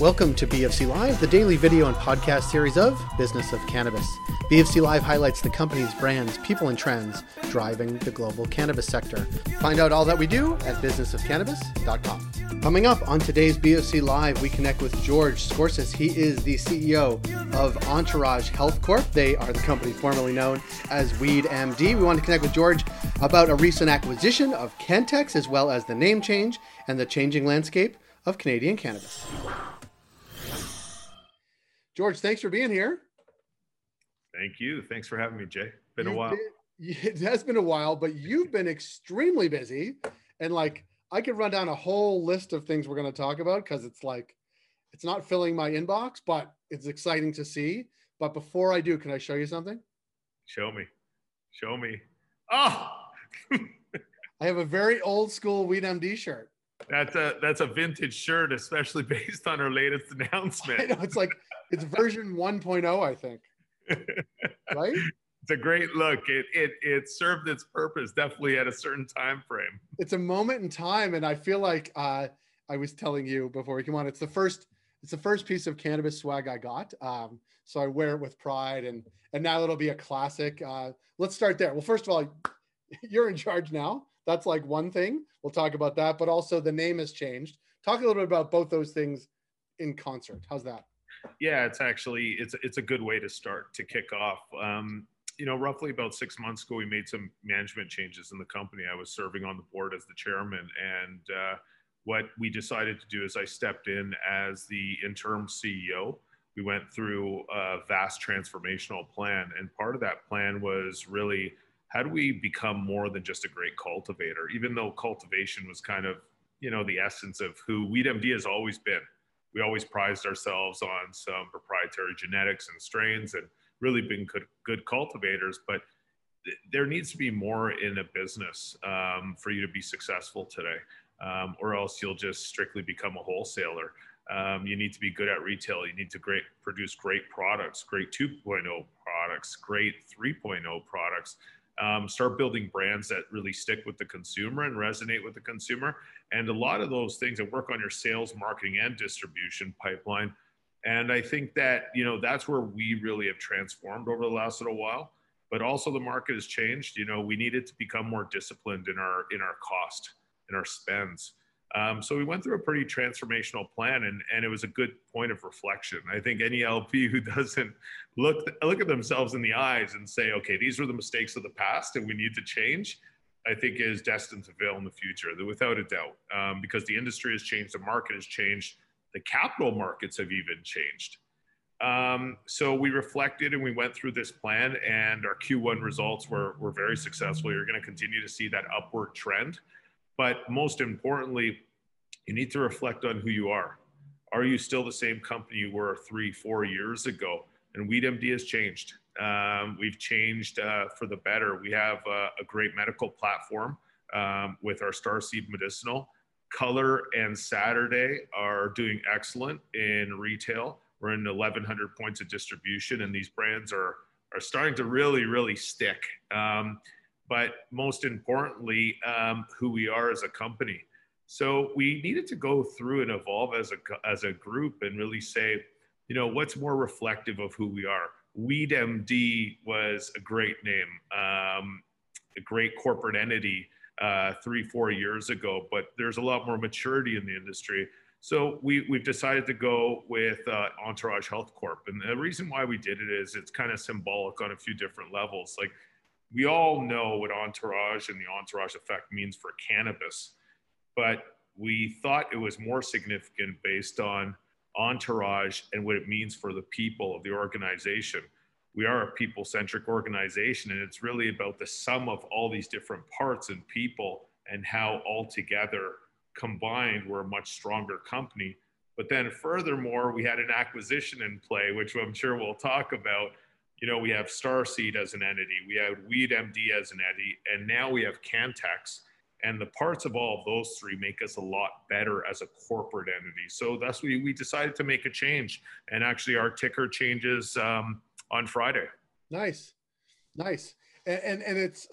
Welcome to BFC Live, the daily video and podcast series of Business of Cannabis. BFC Live highlights the company's brands, people, and trends driving the global cannabis sector. Find out all that we do at businessofcannabis.com. Coming up on today's BFC Live, we connect with George Scorsis. He is the CEO of Entourage Health Corp. They are the company formerly known as Weed MD. We want to connect with George about a recent acquisition of CannTx, as well as the name change and the changing landscape of Canadian cannabis. George, thanks for being here. Thank you. Thanks for having me, Jay. Been you've a while. Been, it has been a while, but you've been extremely busy. And like, I could run down a whole list of things we're going to talk about because it's like, it's not filling my inbox, but it's exciting to see. But before I do, can I show you something? Show me. Show me. Oh, I have a very old school Weed MD shirt. That's a that's a vintage shirt, especially based on our latest announcement. I know, it's like it's version 1.0, I think. right? It's a great look. It it it served its purpose definitely at a certain time frame. It's a moment in time, and I feel like uh, I was telling you before we came on. It's the first it's the first piece of cannabis swag I got. Um, so I wear it with pride, and and now it'll be a classic. Uh, let's start there. Well, first of all, you're in charge now. That's like one thing. We'll talk about that, but also the name has changed. Talk a little bit about both those things in concert. How's that? Yeah, it's actually it's it's a good way to start to kick off. Um, you know, roughly about six months ago, we made some management changes in the company. I was serving on the board as the chairman, and uh, what we decided to do is I stepped in as the interim CEO. We went through a vast transformational plan, and part of that plan was really how do we become more than just a great cultivator? Even though cultivation was kind of you know the essence of who WeedMD has always been we always prized ourselves on some proprietary genetics and strains and really been good, good cultivators. But th- there needs to be more in a business um, for you to be successful today, um, or else you'll just strictly become a wholesaler. Um, you need to be good at retail. You need to great, produce great products, great 2.0 products, great 3.0 products um, start building brands that really stick with the consumer and resonate with the consumer. And a lot of those things that work on your sales, marketing, and distribution pipeline. And I think that, you know, that's where we really have transformed over the last little while. But also the market has changed. You know, we needed to become more disciplined in our in our cost, in our spends. Um, so we went through a pretty transformational plan, and, and it was a good point of reflection. I think any LP who doesn't look look at themselves in the eyes and say, okay, these were the mistakes of the past, and we need to change, I think is destined to fail in the future, without a doubt, um, because the industry has changed, the market has changed, the capital markets have even changed. Um, so we reflected and we went through this plan, and our Q1 results were were very successful. You're going to continue to see that upward trend. But most importantly, you need to reflect on who you are. Are you still the same company you were three, four years ago? And WeedMD has changed. Um, we've changed uh, for the better. We have uh, a great medical platform um, with our Starseed Medicinal. Color and Saturday are doing excellent in retail. We're in 1,100 points of distribution, and these brands are are starting to really, really stick. Um, but most importantly, um, who we are as a company. So we needed to go through and evolve as a as a group and really say, you know, what's more reflective of who we are. WeedMD was a great name, um, a great corporate entity uh, three four years ago, but there's a lot more maturity in the industry. So we, we've decided to go with uh, Entourage Health Corp. And the reason why we did it is it's kind of symbolic on a few different levels. Like we all know what entourage and the entourage effect means for cannabis, but we thought it was more significant based on entourage and what it means for the people of the organization. We are a people centric organization, and it's really about the sum of all these different parts and people and how all together combined we're a much stronger company. But then, furthermore, we had an acquisition in play, which I'm sure we'll talk about, you know, we have Starseed as an entity, we have WeedMD as an entity, and now we have CannTx. And the parts of all of those three make us a lot better as a corporate entity. So that's we we decided to make a change, and actually our ticker changes um, on Friday. Nice, nice, and, and and it's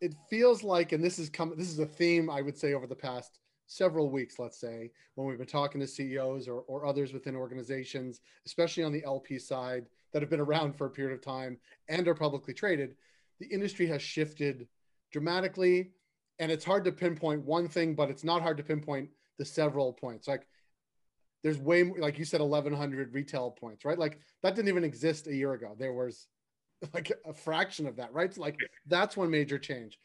it feels like, and this is coming. This is a theme I would say over the past several weeks, let's say, when we've been talking to CEOs or, or others within organizations, especially on the LP side that have been around for a period of time and are publicly traded, the industry has shifted dramatically. And it's hard to pinpoint one thing, but it's not hard to pinpoint the several points. Like there's way more, like you said, 1100 retail points, right? Like that didn't even exist a year ago. There was like a fraction of that, right? So like that's one major change.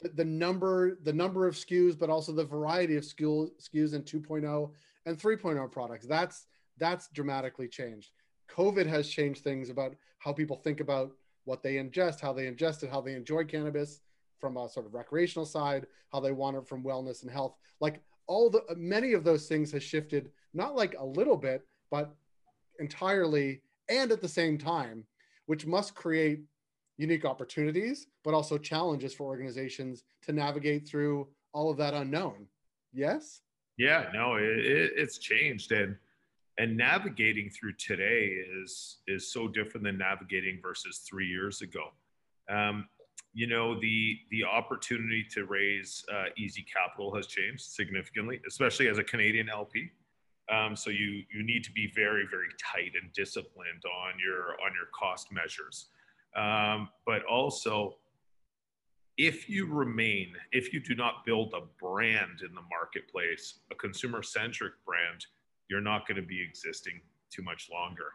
The, the number, the number of SKUs, but also the variety of SKU, SKUs in 2.0 and 3.0 products. That's that's dramatically changed. COVID has changed things about how people think about what they ingest, how they ingest it, how they enjoy cannabis from a sort of recreational side, how they want it from wellness and health. Like all the many of those things has shifted, not like a little bit, but entirely and at the same time which must create unique opportunities, but also challenges for organizations to navigate through all of that unknown. Yes. Yeah. No, it, it's changed, and and navigating through today is is so different than navigating versus three years ago. Um, you know the the opportunity to raise uh, easy capital has changed significantly, especially as a Canadian LP. Um, so you you need to be very very tight and disciplined on your on your cost measures. Um, but also, if you remain, if you do not build a brand in the marketplace, a consumer centric brand, you're not going to be existing too much longer.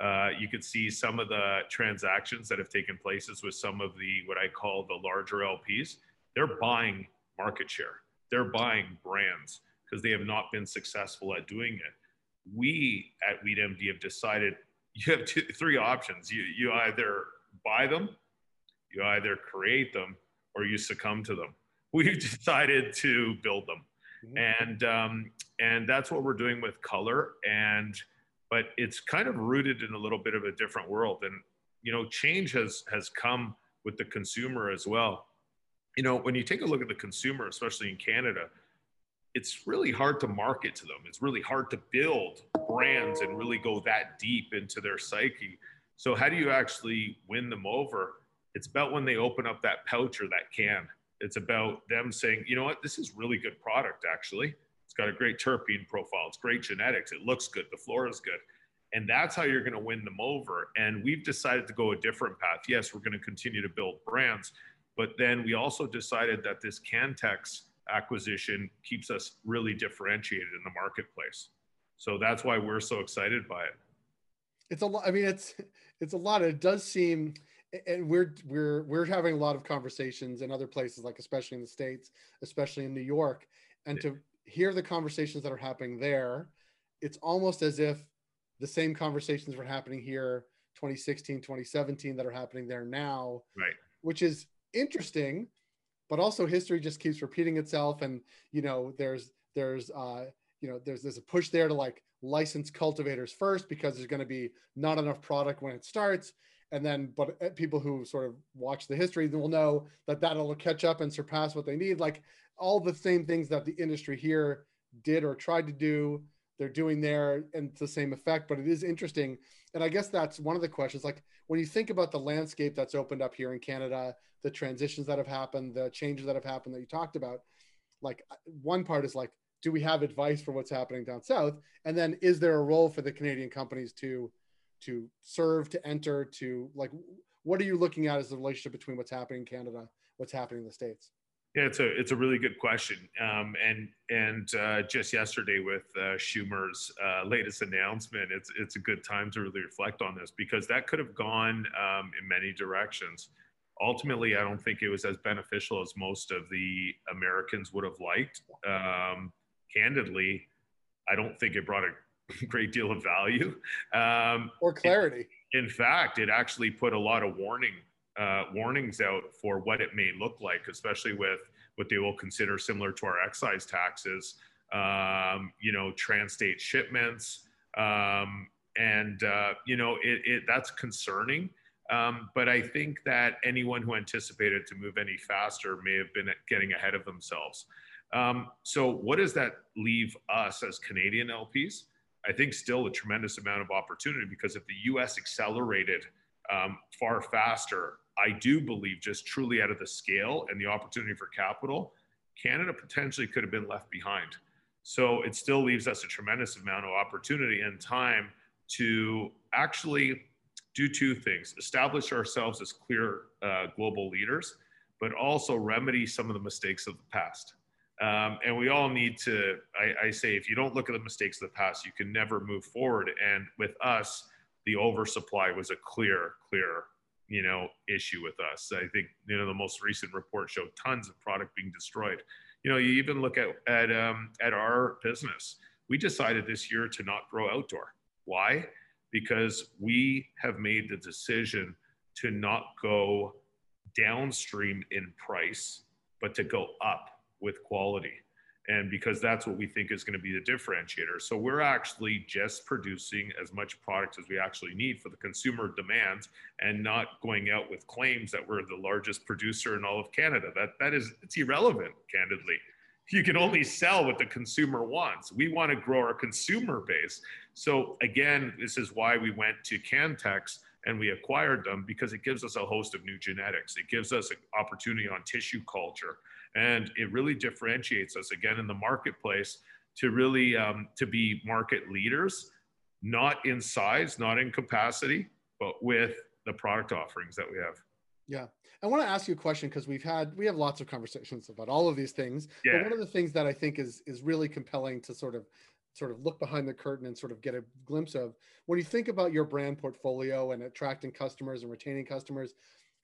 Uh, you could see some of the transactions that have taken places with some of the what I call the larger LPs. They're buying market share. They're buying brands because they have not been successful at doing it. We at WeedMD have decided you have two, three options. You, you either buy them, you either create them, or you succumb to them. We've decided to build them. Mm-hmm. And, um, and that's what we're doing with color. And, but it's kind of rooted in a little bit of a different world. And, you know, change has, has come with the consumer as well. You know, when you take a look at the consumer, especially in Canada, it's really hard to market to them. It's really hard to build brands and really go that deep into their psyche. So, how do you actually win them over? It's about when they open up that pouch or that can. It's about them saying, you know what, this is really good product, actually. It's got a great terpene profile, it's great genetics, it looks good, the flora is good. And that's how you're going to win them over. And we've decided to go a different path. Yes, we're going to continue to build brands, but then we also decided that this CannTx acquisition keeps us really differentiated in the marketplace. So that's why we're so excited by it. It's a lot. I mean, it's it's a lot. It does seem, and we're we're we're having a lot of conversations in other places, like especially in the states, especially in New York, and yeah. to hear the conversations that are happening there, it's almost as if the same conversations were happening here 2016 2017 that are happening there now right. which is interesting but also history just keeps repeating itself. And you know there's there's uh you know there's there's a push there to like license cultivators first because there's going to be not enough product when it starts and then but uh, people who sort of watch the history will know that that'll catch up and surpass what they need. Like all the same things that the industry here did or tried to do they're doing there and it's the same effect but it is interesting. And i guess that's one of the questions like when you think about the landscape that's opened up here in canada the transitions that have happened the changes that have happened that you talked about like one part is like do we have advice for what's happening down south? And then is there a role for the canadian companies to to serve to enter to like what are you looking at as the relationship between what's happening in canada what's happening in the states yeah, it's a it's a really good question. Um, and and uh, just yesterday with uh, Schumer's uh, latest announcement, it's it's a good time to really reflect on this because that could have gone um, in many directions. Ultimately, I don't think it was as beneficial as most of the Americans would have liked. Um, candidly, I don't think it brought a great deal of value um, or clarity. In, in fact, it actually put a lot of warning uh, warnings out for what it may look like, especially with what they will consider similar to our excise taxes, um, you know, trans-state shipments, um, and uh, you know, it, it, that's concerning. Um, but I think that anyone who anticipated to move any faster may have been getting ahead of themselves. Um, so, what does that leave us as Canadian LPs? I think still a tremendous amount of opportunity because if the US accelerated um, far faster I do believe, just truly out of the scale and the opportunity for capital, Canada potentially could have been left behind. So it still leaves us a tremendous amount of opportunity and time to actually do two things establish ourselves as clear uh, global leaders, but also remedy some of the mistakes of the past. Um, and we all need to, I, I, say, if you don't look at the mistakes of the past, you can never move forward. And with us, the oversupply was a clear, clear, you know, issue with us. I think, you know, the most recent report showed tons of product being destroyed. You know, you even look at, at, um, at our business. We decided this year to not grow outdoor. Why? Because we have made the decision to not go downstream in price, but to go up with quality. And because that's what we think is going to be the differentiator. So we're actually just producing as much product as we actually need for the consumer demands and not going out with claims that we're the largest producer in all of Canada. That that is it's irrelevant, candidly. You can only sell what the consumer wants. We want to grow our consumer base. So again, this is why we went to CannTx and we acquired them because it gives us a host of new genetics. It gives us an opportunity on tissue culture and it really differentiates us again in the marketplace to really um, to be market leaders not in size not in capacity but with the product offerings that we have yeah i want to ask you a question because we've had we have lots of conversations about all of these things yeah. but one of the things that i think is is really compelling to sort of sort of look behind the curtain and sort of get a glimpse of when you think about your brand portfolio and attracting customers and retaining customers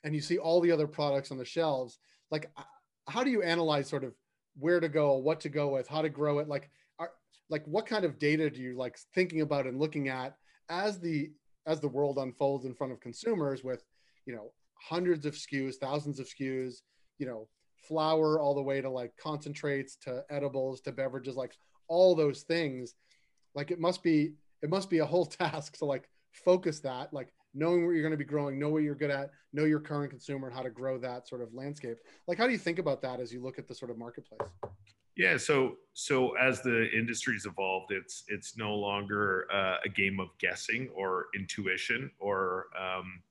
and you see all the other products on the shelves like uh, how do you analyze sort of where to go, what to go with, how to grow it? Like, are, like what kind of data do you like thinking about and looking at as the as the world unfolds in front of consumers with, you know, hundreds of SKUs, thousands of SKUs, you know, flour all the way to like concentrates to edibles to beverages, like all those things. Like it must be it must be a whole task to like focus that like knowing where you're going to be growing, know what you're good at, know your current consumer and how to grow that sort of landscape. Like, how do you think about that as you look at the sort of marketplace? Yeah, so so as the industry's evolved, it's it's no longer uh, a game of guessing or intuition or um,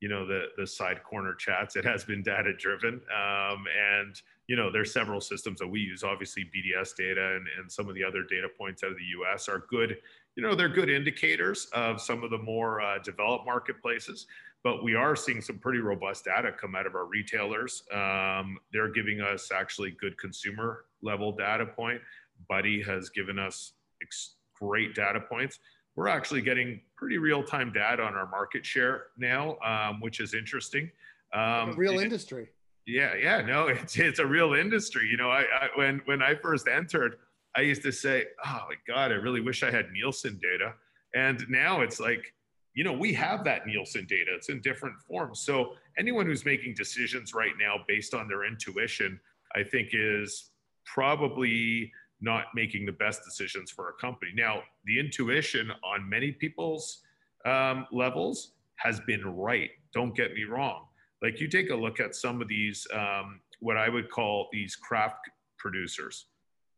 you know the the side corner chats. It has been data driven, um, and you know there's several systems that we use. Obviously, BDS data and, and some of the other data points out of the U.S. are good you know, they're good indicators of some of the more uh, developed marketplaces, but we are seeing some pretty robust data come out of our retailers. Um, they're giving us actually good consumer level data point. Buddy has given us ex- great data points. We're actually getting pretty real time data on our market share now, um, which is interesting. Um, real industry. Yeah, yeah, no, it's it's a real industry. You know, I, I when when I first entered, I used to say, oh my God, I really wish I had Nielsen data. And now it's like, you know, we have that Nielsen data. It's in different forms. So anyone who's making decisions right now based on their intuition, I think is probably not making the best decisions for a company. Now, the intuition on many people's um, levels has been right. Don't get me wrong. Like you take a look at some of these, um, what I would call these craft producers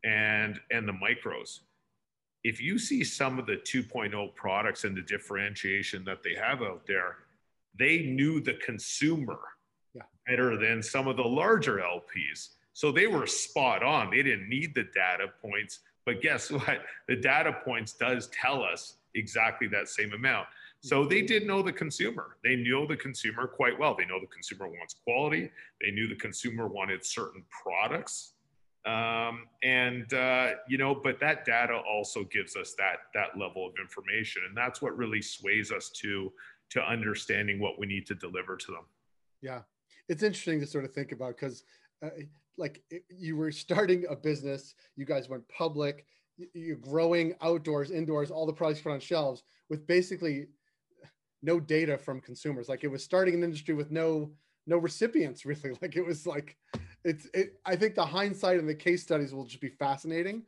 and and the micros. If you see some of the 2.0 products and the differentiation that they have out there they knew the consumer yeah. better than some of the larger lps so they were spot on. They didn't need the data points. But guess what? The data points does tell us exactly that same amount so they did know the consumer. They knew the consumer quite well. They know the consumer wants quality. They knew the consumer wanted certain products um, and uh, you know but that data also gives us that that level of information and that's what really sways us to to understanding what we need to deliver to them yeah it's interesting to sort of think about because uh, like you were starting a business you guys went public you're growing outdoors indoors all the products put on shelves with basically no data from consumers. Like it was starting an industry with no no recipients really. Like it was like it's it, i think the hindsight and the case studies will just be fascinating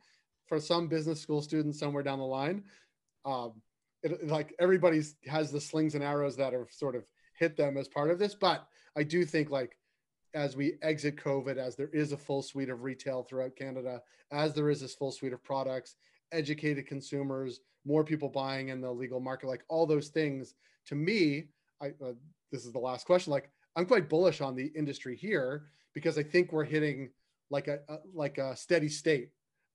for some business school students somewhere down the line. Um it, like everybody's has the slings and arrows that have sort of hit them as part of this. But i do think like as we exit covid as there is a full suite of retail throughout canada as there is this full suite of products educated consumers more people buying in the legal market like all those things to me i uh, this is the last question like i'm quite bullish on the industry here because I think we're hitting like a, a like a steady state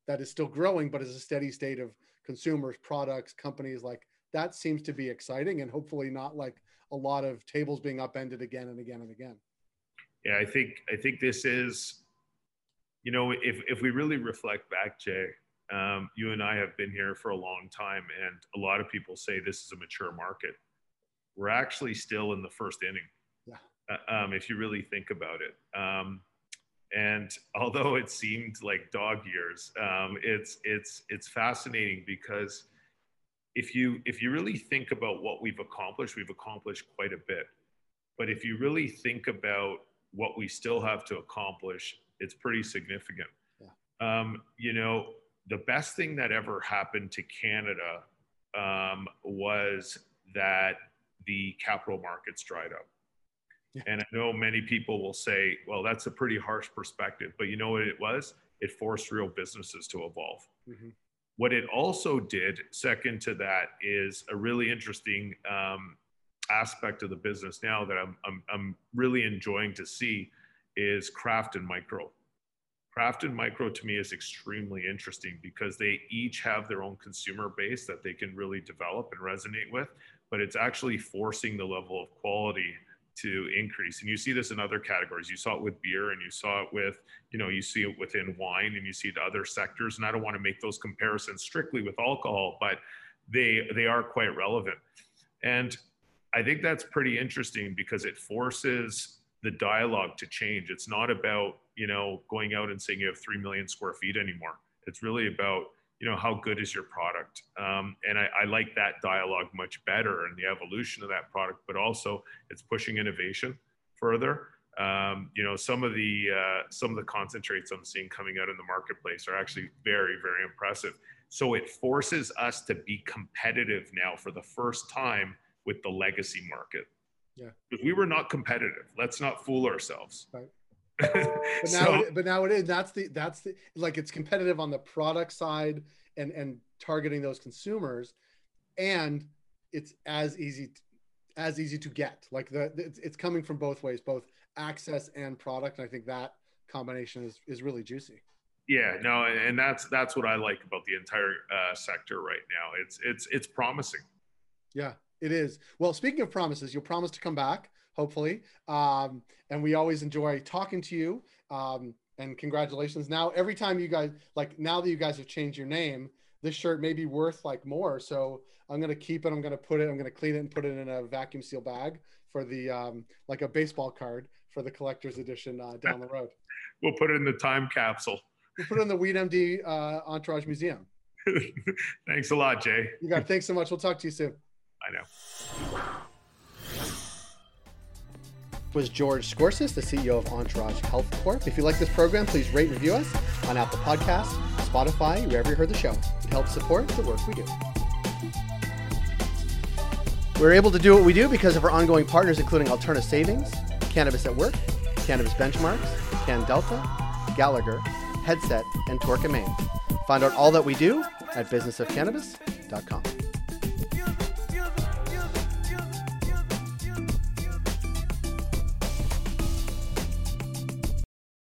that is still growing, but is a steady state of consumers, products, companies like that seems to be exciting and hopefully not like a lot of tables being upended again and again and again. Yeah, I think I think this is, you know, if if we really reflect back, Jay, um, you and I have been here for a long time, and a lot of people say this is a mature market. We're actually still in the first inning. Yeah. Uh, um, if you really think about it. Um, and although it seemed like dog years, um, it's it's it's fascinating because if you if you really think about what we've accomplished, we've accomplished quite a bit. But if you really think about what we still have to accomplish, it's pretty significant. Yeah. Um, you know, the best thing that ever happened to Canada um, was that the capital markets dried up. Yeah. And I know many people will say, well, that's a pretty harsh perspective, but you know what it was? It forced real businesses to evolve. Mm-hmm. What it also did, second to that, is a really interesting um, aspect of the business now that I'm, I'm, I'm really enjoying to see is craft and micro. Craft and micro to me is extremely interesting because they each have their own consumer base that they can really develop and resonate with, but it's actually forcing the level of quality to increase. And you see this in other categories. You saw it with beer and you saw it with you know you see it within wine and you see it other sectors. And i don't want to make those comparisons strictly with alcohol but they they are quite relevant. And i think that's pretty interesting because it forces the dialogue to change. It's not about you know going out and saying you have 3 million square feet anymore. It's really about you know how good is your product? Um, and I, I, like that dialogue much better and the evolution of that product but also it's pushing innovation further. Um, you know some of the uh, some of the concentrates i'm seeing coming out in the marketplace are actually very very impressive. So it forces us to be competitive now for the first time with the legacy market. Yeah. Because we were not competitive let's not fool ourselves. Right. But now, so, it, but now it is. That's the that's the like it's competitive on the product side and and targeting those consumers, and it's as easy as easy to get. Like the it's, it's coming from both ways, both access and product. And I think that combination is is really juicy. Yeah, no, and that's that's what I like about the entire uh, sector right now. It's it's it's promising. Yeah, it is. Well, speaking of promises, you'll promise to come back hopefully. Um, and we always enjoy talking to you. Um, and congratulations. Now, every time you guys, like now that you guys have changed your name, this shirt may be worth like more. So I'm going to keep it. I'm going to put it, I'm going to clean it and put it in a vacuum seal bag for the, um, like a baseball card for the collector's edition uh, down the road. we'll put it in the time capsule. We'll put it in the Weed MD uh, Entourage Museum. thanks a lot, Jay. You got. Thanks so much. We'll talk to you soon. I know was George Scorsis, the CEO of Entourage Health Corp. If you like this program, please rate and review us on Apple Podcasts, Spotify, wherever you heard the show. It helps support the work we do. We're able to do what we do because of our ongoing partners, including Alterna Savings, Cannabis at Work, Cannabis Benchmarks, CannDelta, Gallagher, Headset, and Torkin Manes. Find out all that we do at businessofcannabis.com.